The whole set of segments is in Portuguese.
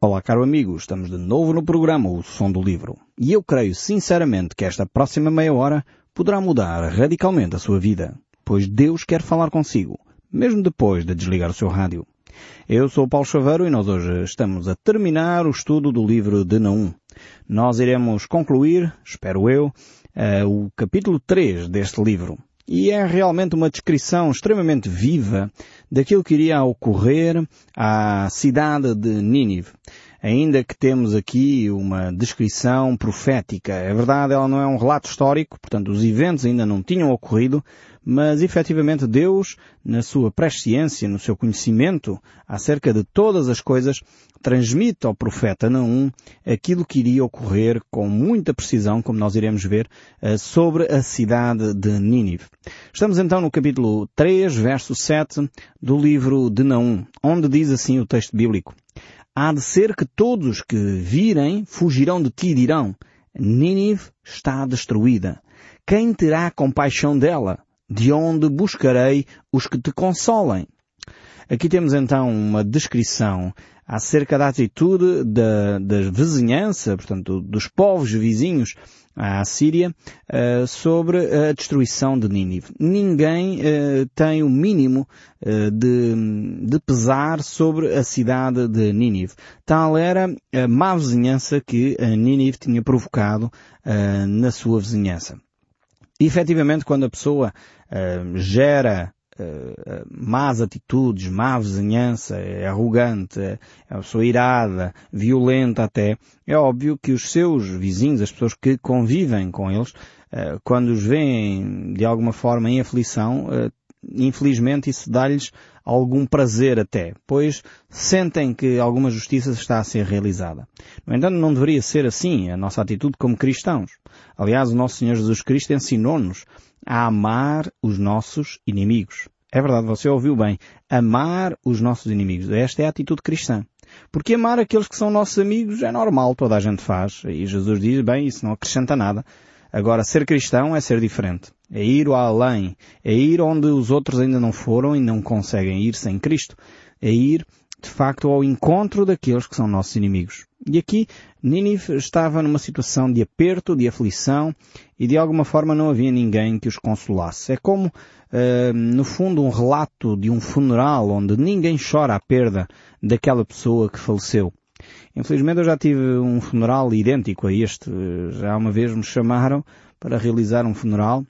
Olá, caro amigo, estamos de novo no programa O Som do Livro. E eu creio sinceramente que esta próxima meia hora poderá mudar radicalmente a sua vida, pois Deus quer falar consigo, mesmo depois de desligar o seu rádio. Eu sou o Paulo Chaveiro e nós hoje estamos a terminar o estudo do livro de Naum. Nós iremos concluir, espero eu, uh, o capítulo 3 deste livro. E é realmente uma descrição extremamente viva daquilo que iria ocorrer à cidade de Nínive. Ainda que temos aqui uma descrição profética. É verdade, ela não é um relato histórico, portanto os eventos ainda não tinham ocorrido, mas efetivamente Deus, na sua presciência, no seu conhecimento acerca de todas as coisas, transmite ao profeta Naum aquilo que iria ocorrer com muita precisão, como nós iremos ver, eh, sobre a cidade de Nínive. Estamos então no capítulo 3, verso 7 do livro de Naum, onde diz assim o texto bíblico. Há de ser que todos que virem fugirão de ti e dirão, Nínive está destruída. Quem terá compaixão dela? De onde buscarei os que te consolem? Aqui temos então uma descrição acerca da atitude da, da vizinhança, portanto, dos povos vizinhos à Síria, uh, sobre a destruição de Nínive. Ninguém uh, tem o mínimo uh, de, de pesar sobre a cidade de Nínive. Tal era a má vizinhança que Nínive tinha provocado na sua vizinhança. E, efetivamente, quando a pessoa gera uh, más atitudes, má vizinhança, é arrogante, é uma pessoa irada, violenta até, é óbvio que os seus vizinhos, as pessoas que convivem com eles, uh, quando os veem de alguma forma em aflição, uh, infelizmente isso dá-lhes algum prazer até, pois sentem que alguma justiça está a ser realizada. No entanto, não deveria ser assim a nossa atitude como cristãos. Aliás, o nosso Senhor Jesus Cristo ensinou-nos a amar os nossos inimigos. É verdade, você ouviu bem. Amar os nossos inimigos. Esta é a atitude cristã. Porque amar aqueles que são nossos amigos é normal, toda a gente faz. E Jesus diz, bem, isso não acrescenta nada. Agora, ser cristão é ser diferente. É ir além. É ir onde os outros ainda não foram e não conseguem ir sem Cristo. É ir, de facto, ao encontro daqueles que são nossos inimigos. E aqui, Nínive estava numa situação de aperto, de aflição, e de alguma forma não havia ninguém que os consolasse. É como, uh, no fundo, um relato de um funeral onde ninguém chora a perda daquela pessoa que faleceu. Infelizmente eu já tive um funeral idêntico a este. Já uma vez me chamaram para realizar um funeral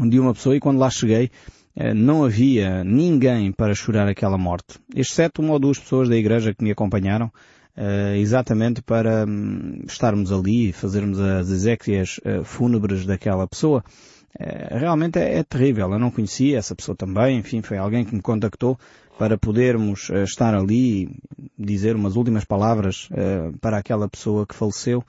de uma pessoa e quando lá cheguei eh, não havia ninguém para chorar aquela morte. Exceto uma ou duas pessoas da igreja que me acompanharam uh, exatamente para um, estarmos ali e fazermos as exéquias uh, fúnebres daquela pessoa. Realmente é, é, terrível. Eu não conhecia essa pessoa também. Enfim, foi alguém que me contactou para podermos estar ali e dizer umas últimas palavras para aquela pessoa que faleceu.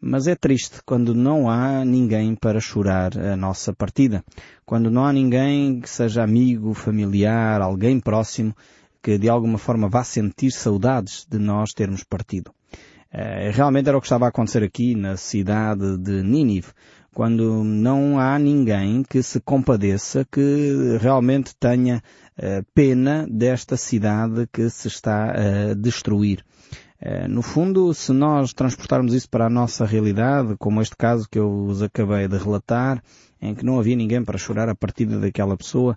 Mas é triste quando não há ninguém para chorar a nossa partida. Quando não há ninguém que seja amigo, familiar, alguém próximo que de alguma forma vá sentir saudades de nós termos partido. Uh, realmente era o que estava a acontecer aqui na cidade de Nínive, quando não há ninguém que se compadeça, que realmente tenha uh, pena desta cidade que se está a destruir. Uh, no fundo, se nós transportarmos isso para a nossa realidade, como este caso que eu vos acabei de relatar, em que não havia ninguém para chorar a partida daquela pessoa,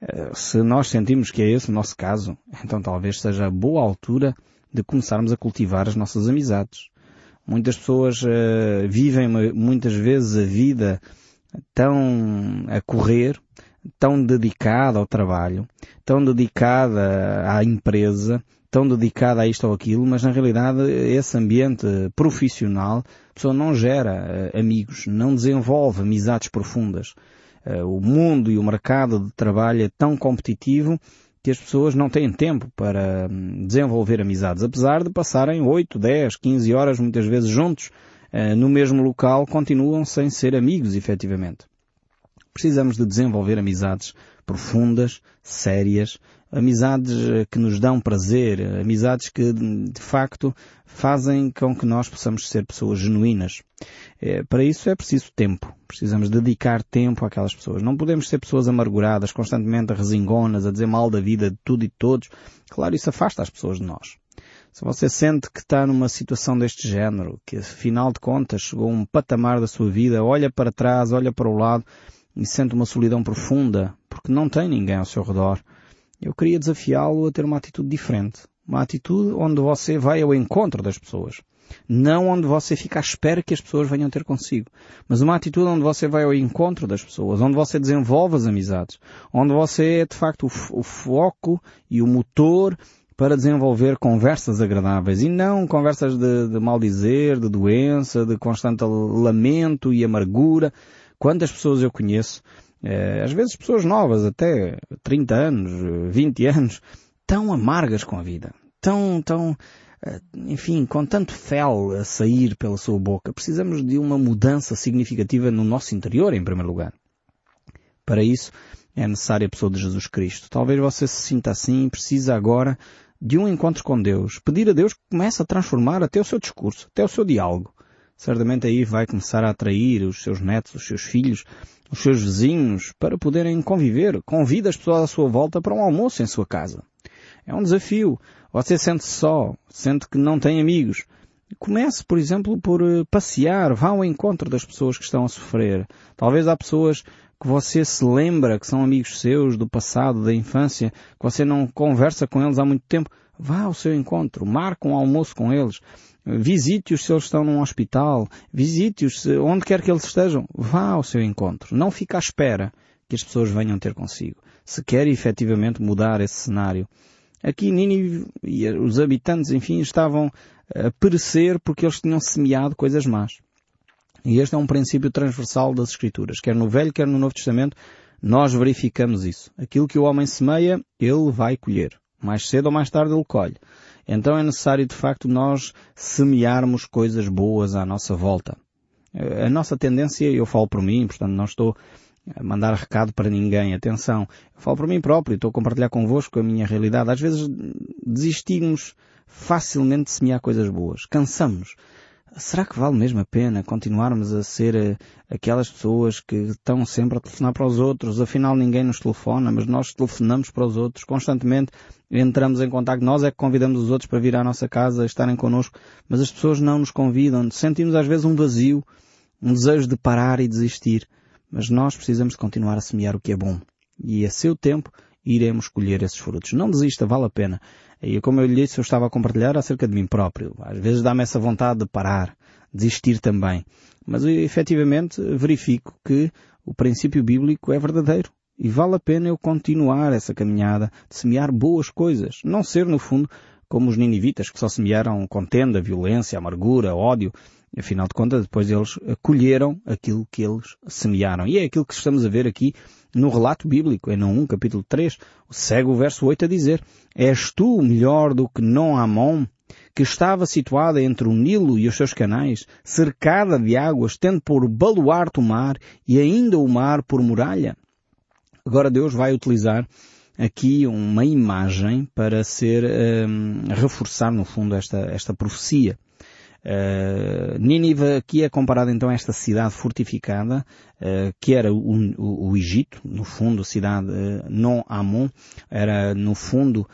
eh, se nós sentimos que é esse o nosso caso, então talvez seja a boa altura de começarmos a cultivar as nossas amizades. Muitas pessoas uh, vivem muitas vezes a vida tão a correr, tão dedicada ao trabalho, tão dedicada à empresa, tão dedicada a isto ou aquilo, mas na realidade esse ambiente profissional, a pessoa não gera uh, amigos, não desenvolve amizades profundas. Uh, o mundo e o mercado de trabalho é tão competitivo que as pessoas não têm tempo para hum, desenvolver amizades, apesar de passarem 8, 10, 15 horas muitas vezes juntos uh, no mesmo local, continuam sem ser amigos efetivamente. Precisamos de desenvolver amizades profundas, sérias, amizades eh, que nos dão prazer, amizades que de facto fazem com que nós possamos ser pessoas genuínas. É, para isso é preciso tempo. Precisamos dedicar tempo àquelas pessoas. Não podemos ser pessoas amarguradas, constantemente resingonas, a dizer mal da vida de tudo e de todos. Claro, isso afasta as pessoas de nós. Se você sente que está numa situação deste género, que afinal de contas chegou a um patamar da sua vida, olha para trás, olha para o lado e sente uma solidão profunda, porque não tem ninguém ao seu redor, eu queria desafiá-lo a ter uma atitude diferente. Uma atitude onde você vai ao encontro das pessoas. Não onde você fica à espera que as pessoas venham ter consigo. Mas uma atitude onde você vai ao encontro das pessoas, onde você desenvolve as amizades, onde você é de facto o, o foco e o motor para desenvolver conversas agradáveis e não conversas de, de maldizer, de doença, de constante lamento e amargura. Quantas pessoas eu conheço, eh, às vezes pessoas novas, até 30 anos, 20 anos, tão amargas com a vida, tão, tão, eh, enfim, com tanto fel a sair pela sua boca. Precisamos de uma mudança significativa no nosso interior, em primeiro lugar. Para isso, é necessária a pessoa de Jesus Cristo. Talvez você se sinta assim e precisa agora de um encontro com Deus. Pedir a Deus que comece a transformar até o seu discurso, até o seu diálogo. Certamente aí vai começar a atrair os seus netos, os seus filhos, os seus vizinhos, para poderem conviver. Convida as pessoas à sua volta para um almoço em sua casa. É um desafio. Você sente -se só, sente que não tem amigos. Comece, por exemplo, por eh, passear, vá ao encontro das pessoas que estão a sofrer. Talvez há pessoas que você se lembra que são amigos seus do passado, da infância, que você não conversa com eles há muito tempo. Vá ao seu encontro, marque um almoço com eles. Visite-os se eles estão num hospital. Visite-os onde quer que eles estejam. Vá ao seu encontro. Não fique à espera que as pessoas venham ter consigo. Se quer efetivamente mudar esse cenário. Aqui Nínive e os habitantes, enfim, estavam a perecer porque eles tinham semeado coisas más. E este é um princípio transversal das Escrituras. Quer no Velho, quer no Novo Testamento, nós verificamos isso. Aquilo que o homem semeia, ele vai colher. Mais cedo ou mais tarde ele colhe. Então é necessário, de facto, nós semearmos coisas boas à nossa volta. A nossa tendência, eu falo por mim, portanto não estou a mandar recado para ninguém, atenção. Eu falo por mim próprio, estou a compartilhar convosco a minha realidade. Às vezes desistimos facilmente de semear coisas boas. Cansamos será que vale mesmo a pena continuarmos a ser uh, aquelas pessoas que estão sempre a telefonar para os outros? Afinal ninguém nos telefona, mas nós telefonamos para os outros constantemente, entramos em contato, nós é que convidamos os outros para vir à nossa casa, estarem connosco, mas as pessoas não nos convidam. Sentimos às vezes um vazio, um desejo de parar e desistir, mas nós precisamos de continuar a semear o que é bom. E a seu tempo iremos colher esses frutos. Não desista, vale a pena. E como eu lhe disse, eu estava a compartilhar acerca de mim próprio. Às vezes dá-me essa vontade de parar, desistir também. Mas eu, efetivamente verifico que o princípio bíblico é verdadeiro. E vale a pena eu continuar essa caminhada de semear boas coisas. Não ser, no fundo, como os ninivitas que só semearam contenda, violência, amargura, ódio. Afinal de contas, depois eles colheram aquilo que eles semearam. E é aquilo que estamos a ver aqui no relato bíblico, no 1 capítulo 3, segue o verso 8 a dizer, És tu melhor do que Non Amon, que estava situada entre o Nilo e os seus canais, cercada de águas, tendo por baluarte o mar e ainda o mar por muralha? Agora Deus vai utilizar aqui uma imagem para ser, um, reforçar no fundo esta, esta profecia. Uh, Nínive aqui é comparada então a esta cidade fortificada, uh, que era o, o, o, Egito, no fundo, a cidade uh, non Amon, era no fundo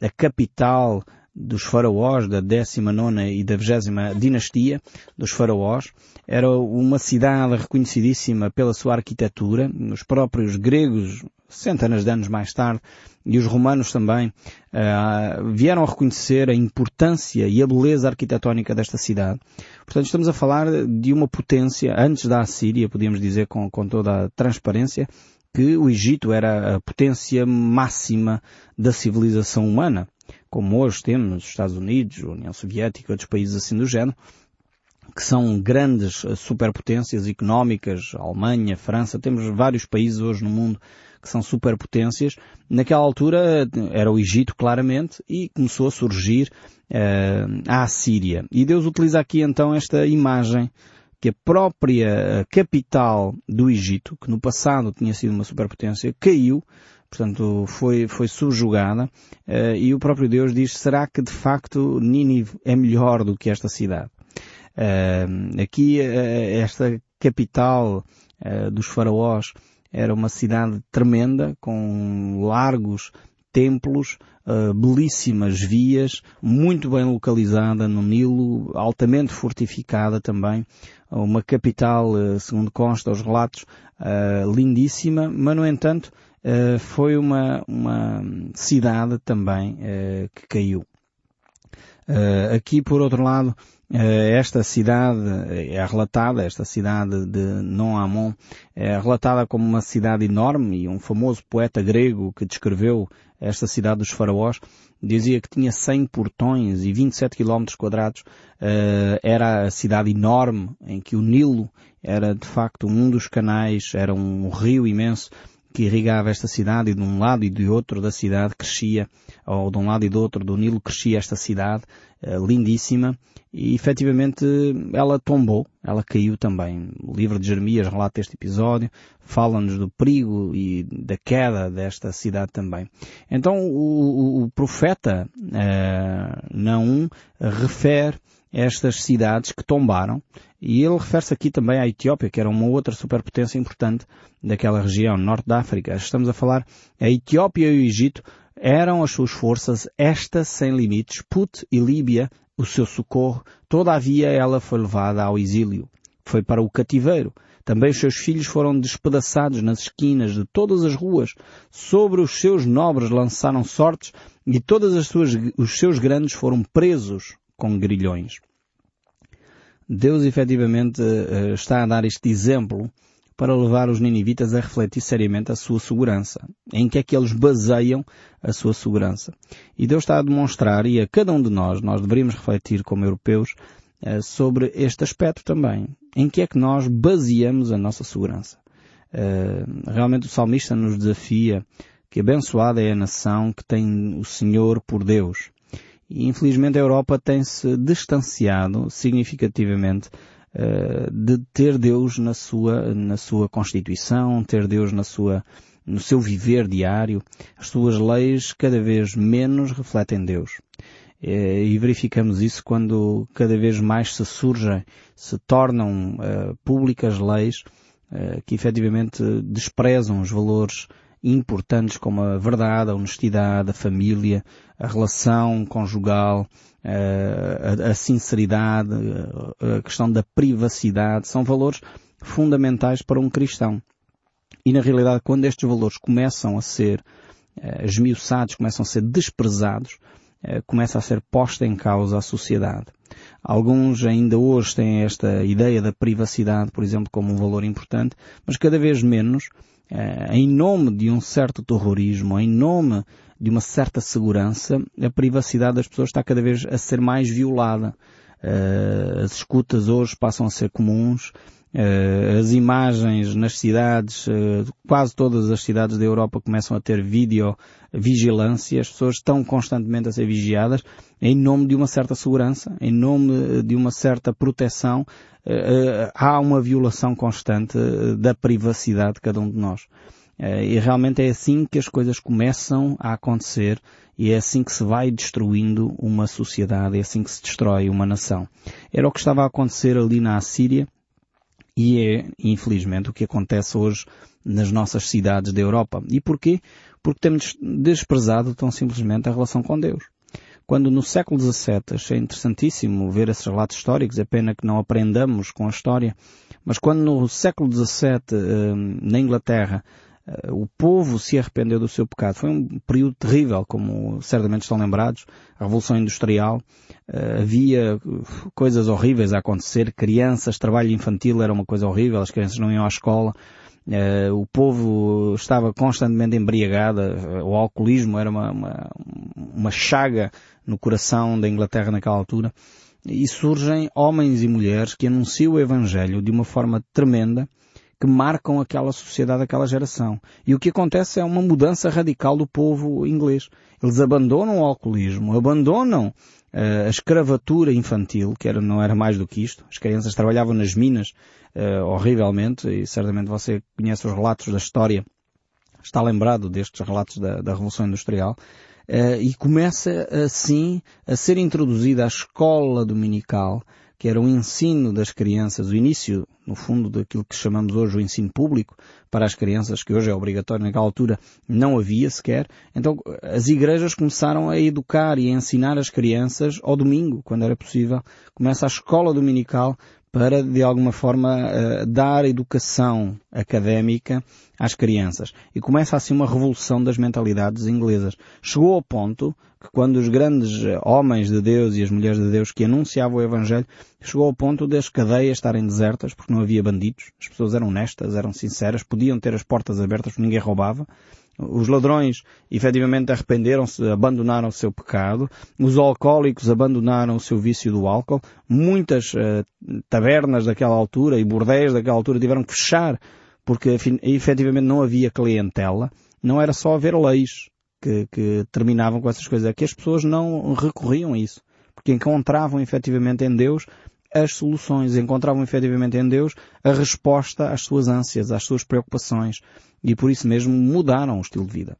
a capital dos faraós da 19 e da 20 dinastia dos faraós. Era uma cidade reconhecidíssima pela sua arquitetura. Os próprios gregos, centenas de anos mais tarde, e os romanos também uh, vieram a reconhecer a importância e a beleza arquitetónica desta cidade. Portanto, estamos a falar de uma potência, antes da Assíria, podíamos dizer com, com toda a transparência, que o Egito era a potência máxima da civilização humana, como hoje temos nos Estados Unidos, a União Soviética, outros países assim do género, que são grandes eh, superpotências económicas, Alemanha, França, temos vários países hoje no mundo que são superpotências. Naquela altura era o Egito, claramente, e começou a surgir uh, a Assíria. E Deus utiliza aqui então esta imagem que a própria eh, capital do Egito, que no passado tinha sido uma superpotência, caiu, portanto foi, foi subjugada, uh, e o próprio Deus diz, será que de facto Nínive é melhor do que esta cidade? Uh, aqui esta capital dos faraós era uma cidade tremenda, com largos templos, uh, belíssimas vias, muito bem localizada no Nilo, altamente fortificada também, uma capital, uh, segundo consta os relatos, uh, lindíssima, mas no entanto foi uma, uma cidade também que caiu. Aqui por outro lado, esta cidade é relatada, esta cidade de Non-Amon, é relatada como uma cidade enorme e um famoso poeta grego que descreveu esta cidade dos faraós dizia que tinha 100 portões e 27 km quadrados. Era a cidade enorme em que o Nilo era de facto um dos canais, era um rio imenso que irrigava esta cidade e de um lado e de outro da cidade crescia, ou de um lado e do outro do Nilo crescia esta cidade, uh, lindíssima, e efetivamente ela tombou, ela caiu também. O livro de Jeremias relata este episódio, fala-nos do perigo e da queda desta cidade também. Então o, o, o profeta uh, Naum refere estas cidades que tombaram e ele refere-se aqui também à Etiópia, que era uma outra superpotência importante daquela região, norte da África. Estamos a falar, a Etiópia e o Egito eram as suas forças, esta sem limites, Put e Líbia, o seu socorro, todavia ela foi levada ao exílio. Foi para o cativeiro. Também os seus filhos foram despedaçados nas esquinas de todas as ruas. Sobre os seus nobres lançaram sortes e todos os seus grandes foram presos com grilhões. Deus efetivamente eh, está a dar este exemplo para levar os ninivitas a refletir seriamente a sua segurança. Em que é que eles baseiam a sua segurança. E Deus está a demonstrar, e a cada um de nós, nós deveríamos refletir como europeus, eh, sobre este aspecto também. Em que é que nós baseamos a nossa segurança. Eh, realmente o salmista nos desafia que abençoada é a nação que tem o Senhor por Deus. E infelizmente a Europa tem-se distanciado significativamente uh, de ter Deus na sua, na sua Constituição, ter Deus na sua, no seu viver diário. As suas leis cada vez menos refletem Deus. Eh, e verificamos isso quando cada vez mais se surgem, se tornam uh, públicas leis que efetivamente desprezam os valores importantes como a verdade, a honestidade, a família, a relação conjugal, a, a sinceridade, a questão da privacidade, são valores fundamentais para um cristão. E na realidade, quando estes valores começam a ser uh, esmiuçados, começam a ser desprezados, começa a ser posta em causa a sociedade. Alguns ainda hoje têm esta ideia da privacidade, por exemplo, como um valor importante, mas cada vez menos eh, em nome de um certo terrorismo, em nome de uma certa segurança, a privacidade das pessoas está cada vez a ser mais violada. Eh, as escutas hoje passam a ser comuns, eh, as imagens nas cidades, quase todas as cidades da Europa começam a ter videovigilância, as pessoas estão constantemente a ser vigiadas em nome de uma certa segurança, em nome de uma certa proteção, há uma violação constante eh, da privacidade de cada um de nós. E realmente é assim que as coisas começam a acontecer e é assim que se vai destruindo uma sociedade, é assim que se destrói uma nação. Era o que estava a acontecer ali na Assíria e é, infelizmente, o que acontece hoje nas nossas cidades da Europa. E porquê? Porque temos desprezado tão simplesmente a relação com Deus. Quando no século XVII, achei interessantíssimo ver esses relatos históricos, é pena que não aprendamos com a história, mas quando no século XVII, hum, na Inglaterra, o povo se arrependeu do seu pecado. Foi um período terrível, como certamente estão lembrados. A Revolução Industrial. Hum, havia coisas horríveis a acontecer. Crianças, trabalho infantil era uma coisa horrível. As crianças não iam à escola. O povo estava constantemente embriagado, o alcoolismo era uma, uma, uma, chaga no coração da Inglaterra naquela altura, e surgem homens e mulheres que anunciam o Evangelho de uma forma tremenda, que marcam aquela sociedade, aquela geração. E o que acontece é uma mudança radical do povo inglês. Eles abandonam o alcoolismo, abandonam uh, a escravatura infantil, que era, não era mais do que isto. As crianças trabalhavam nas minas, uh, horrivelmente, e certamente você conhece os relatos da história, está lembrado destes relatos da, da Revolução Industrial, uh, e começa assim a ser introduzida a escola dominical que era o ensino das crianças, o início, no fundo, daquilo que chamamos hoje o ensino público para as crianças, que hoje é obrigatório, naquela altura não havia sequer. Então as igrejas começaram a educar e a ensinar as crianças ao domingo, quando era possível. Começa a escola dominical para, de alguma forma, uh, dar educação académica às crianças. E começa assim uma revolução das mentalidades inglesas. Chegou ao ponto que quando os grandes eh, homens de Deus e as mulheres de Deus que anunciavam o Evangelho, chegou ao ponto das cadeias estarem desertas porque não havia bandidos. As pessoas eram honestas, eram sinceras, podiam ter as portas abertas porque ninguém roubava. Os ladrões efetivamente arrependeram-se, abandonaram o seu pecado. Os alcoólicos abandonaram o seu vício do álcool. Muitas uh, tabernas daquela altura e bordéis daquela altura tiveram que fechar porque efetivamente não havia clientela. Não era só haver leis que, que terminavam com essas coisas. É que as pessoas não recorriam a isso. Porque encontravam efetivamente em Deus as soluções, encontravam efetivamente em Deus a resposta às suas ânsias, às suas preocupações e por isso mesmo mudaram o estilo de vida.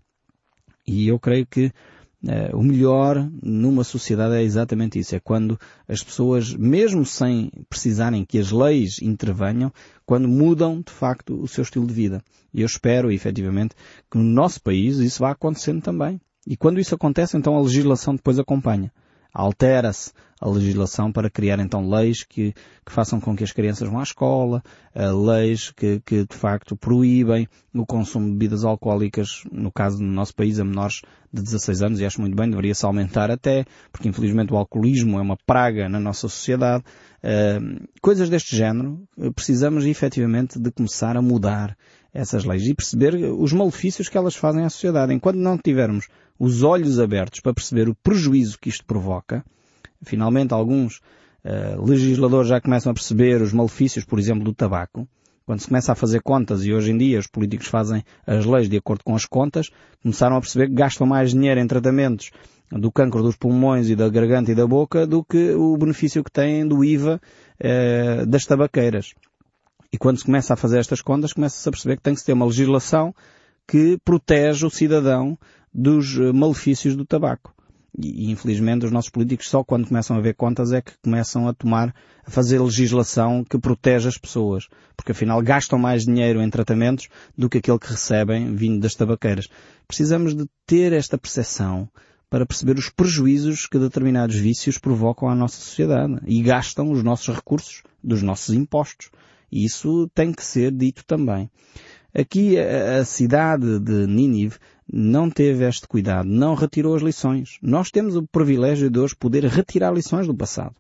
E eu creio que uh, o melhor numa sociedade é exatamente isso, é quando as pessoas, mesmo sem precisarem que as leis intervenham, quando mudam de facto o seu estilo de vida. E eu espero efetivamente que no nosso país isso vá acontecendo também. E quando isso acontece, então a legislação depois acompanha altera-se a legislação para criar então leis que, que, façam com que as crianças vão à escola, uh, leis que, que, de facto proíbem o consumo de bebidas alcoólicas, no caso do no nosso país, a menores de 16 anos, e acho muito bem, deveria-se aumentar até, porque infelizmente o alcoolismo é uma praga na nossa sociedade. Uh, coisas deste género, precisamos efetivamente de começar a mudar essas leis e perceber os malefícios que elas fazem à sociedade. Enquanto não tivermos os olhos abertos para perceber o prejuízo que isto provoca, finalmente alguns uh, legisladores já começam a perceber os malefícios, por exemplo, do tabaco. Quando se começa a fazer contas, e hoje em dia os políticos fazem as leis de acordo com as contas, começaram a perceber que gastam mais dinheiro em tratamentos do cancro dos pulmões e da garganta e da boca do que o benefício que têm do IVA eh, das tabaqueiras. E quando se começa a fazer estas contas, começa-se a perceber que tem que se ter uma legislação que protege o cidadão dos eh, malefícios do tabaco. E, infelizmente os nossos políticos só quando começam a ver contas é que começam a tomar, a fazer legislação que protege as pessoas. Porque afinal gastam mais dinheiro em tratamentos do que aquele que recebem vindo das tabaqueiras. Precisamos de ter esta percepção para perceber os prejuízos que determinados vícios provocam à nossa sociedade e gastam os nossos recursos dos nossos impostos. Isso tem que ser dito também. Aqui a cidade de Nínive não teve este cuidado, não retirou as lições. Nós temos o privilégio de hoje poder retirar lições do passado.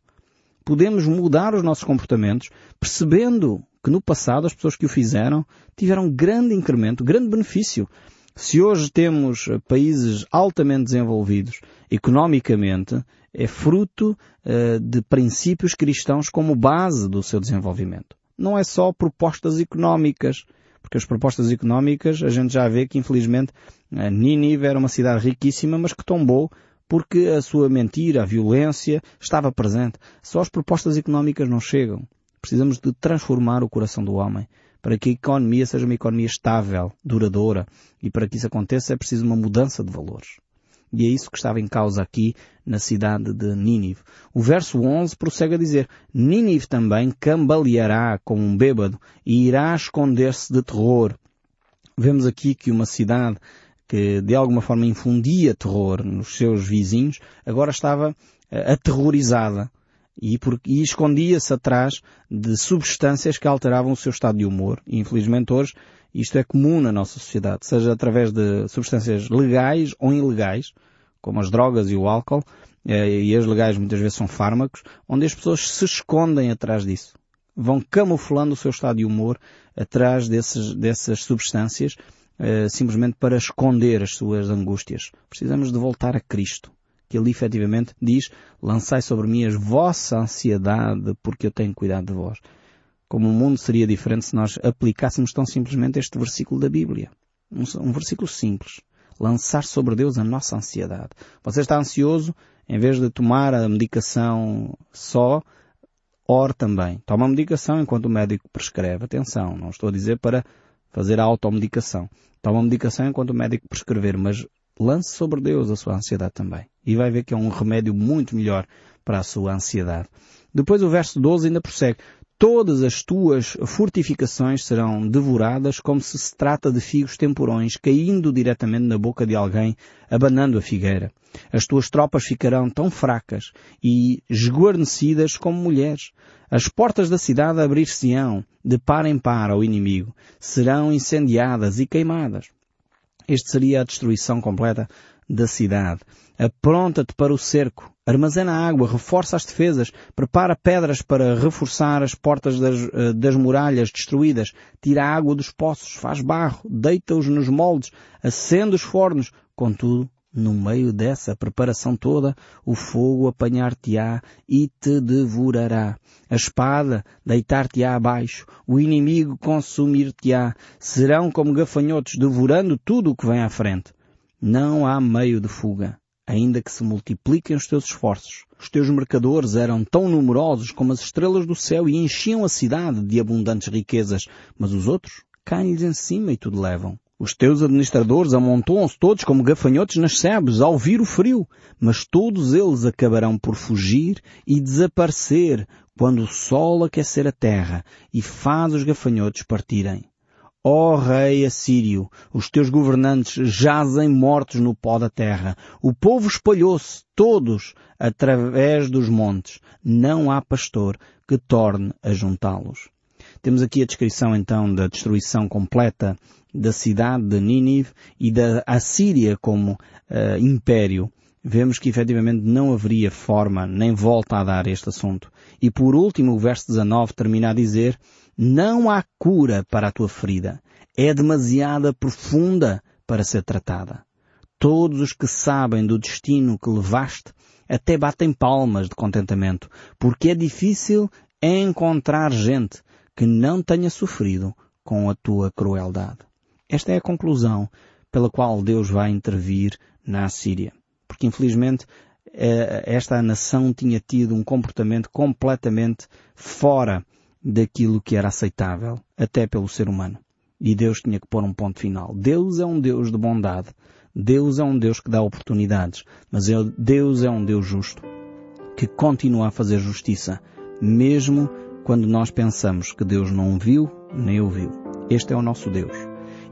Podemos mudar os nossos comportamentos percebendo que no passado as pessoas que o fizeram tiveram grande incremento, grande benefício. Se hoje temos países altamente desenvolvidos economicamente, é fruto uh, de princípios cristãos como base do seu desenvolvimento não é só propostas económicas, porque as propostas económicas a gente já vê que infelizmente Nínive era uma cidade riquíssima, mas que tombou porque a sua mentira, a violência estava presente. Só as propostas económicas não chegam. Precisamos de transformar o coração do homem para que a economia seja uma economia estável, duradoura. E para que isso aconteça é preciso uma mudança de valores. E é isso que estava em causa aqui na cidade de Nínive. O verso 11 prossegue a dizer, Nínive também cambaleará como um bêbado e irá esconder-se de terror. Vemos aqui que uma cidade que de alguma forma infundia terror nos seus vizinhos, agora estava eh, aterrorizada e, e escondia-se atrás de substâncias que alteravam o seu estado de humor. E infelizmente hoje isto é comum na nossa sociedade, seja através de substâncias legais ou ilegais, como as drogas e o álcool, eh, e as legais muitas vezes são fármacos, onde as pessoas se escondem atrás disso. Vão camuflando o seu estado de humor atrás desses, dessas substâncias, eh, simplesmente para esconder as suas angústias. Precisamos de voltar a Cristo, que ele efetivamente diz, lançai sobre mim a vossa ansiedade, porque eu tenho cuidado de vós como o mundo seria diferente se nós aplicássemos tão simplesmente este versículo da Bíblia. Um, um versículo simples. Lançar sobre Deus a nossa ansiedade. Você está ansioso, em vez de tomar a medicação só, ore também. Toma a medicação enquanto o médico prescreve. Atenção, não estou a dizer para fazer a automedicação. Toma a medicação enquanto o médico prescrever, mas lance sobre Deus a sua ansiedade também. E vai ver que é um remédio muito melhor para a sua ansiedade. Depois o verso 12 ainda prossegue. Todas as tuas fortificações serão devoradas como se se trata de figos temporões caindo diretamente na boca de alguém, abanando a figueira. As tuas tropas ficarão tão fracas e esguarnecidas como mulheres. As portas da cidade abrir-se-ão de par em par ao inimigo, serão incendiadas e queimadas. Este seria a destruição completa da cidade. Apronta-te para o cerco, armazena água, reforça as defesas, prepara pedras para reforçar as portas das, eh, das muralhas destruídas, tira a água dos poços, faz barro, deita-os nos moldes, acende os fornos. Contudo, no meio dessa preparação toda, o fogo apanhar-te-á e te devorará. A espada deitar-te-á abaixo, o inimigo consumir-te-á. Serão como gafanhotos devorando tudo o que vem à frente. Não há meio de fuga, ainda que se multipliquem os teus esforços. Os teus mercadores eram tão numerosos como as estrelas do céu e enchiam a cidade de abundantes riquezas, mas os outros caem-lhes em cima e tudo levam. Os teus administradores amontoam-se todos como gafanhotos nas sebes ao vir o frio, mas todos eles acabarão por fugir e desaparecer quando o sol aquecer a terra e faz os gafanhotos partirem. Ó oh, rei assírio, os teus governantes jazem mortos no pó da terra. O povo espalhou-se, todos, através dos montes. Não há pastor que torne a juntá-los. Temos aqui a descrição então da destruição completa da cidade de Nínive e da Assíria como uh, império, vemos que efetivamente não haveria forma nem volta a dar este assunto. E por último, o verso 19 termina a dizer, não há cura para a tua ferida. É demasiada profunda para ser tratada. Todos os que sabem do destino que levaste até batem palmas de contentamento, porque é difícil encontrar gente que não tenha sofrido com a tua crueldade. Esta é a conclusão pela qual Deus vai intervir na Assíria. Porque infelizmente eh, esta nação tinha tido um comportamento completamente fora daquilo que era aceitável, até pelo ser humano. E Deus tinha que pôr um ponto final. Deus é um Deus de bondade. Deus é um Deus que dá oportunidades. Mas Deus é um Deus justo. Que continua a fazer justiça. Mesmo quando nós pensamos que Deus não viu, nem ouviu. Este é o nosso Deus.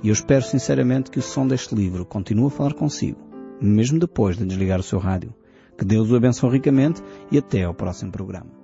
E eu espero sinceramente que o som deste livro continue a falar consigo, mesmo depois de desligar o seu rádio. Que Deus o abençoe ricamente e até ao próximo programa.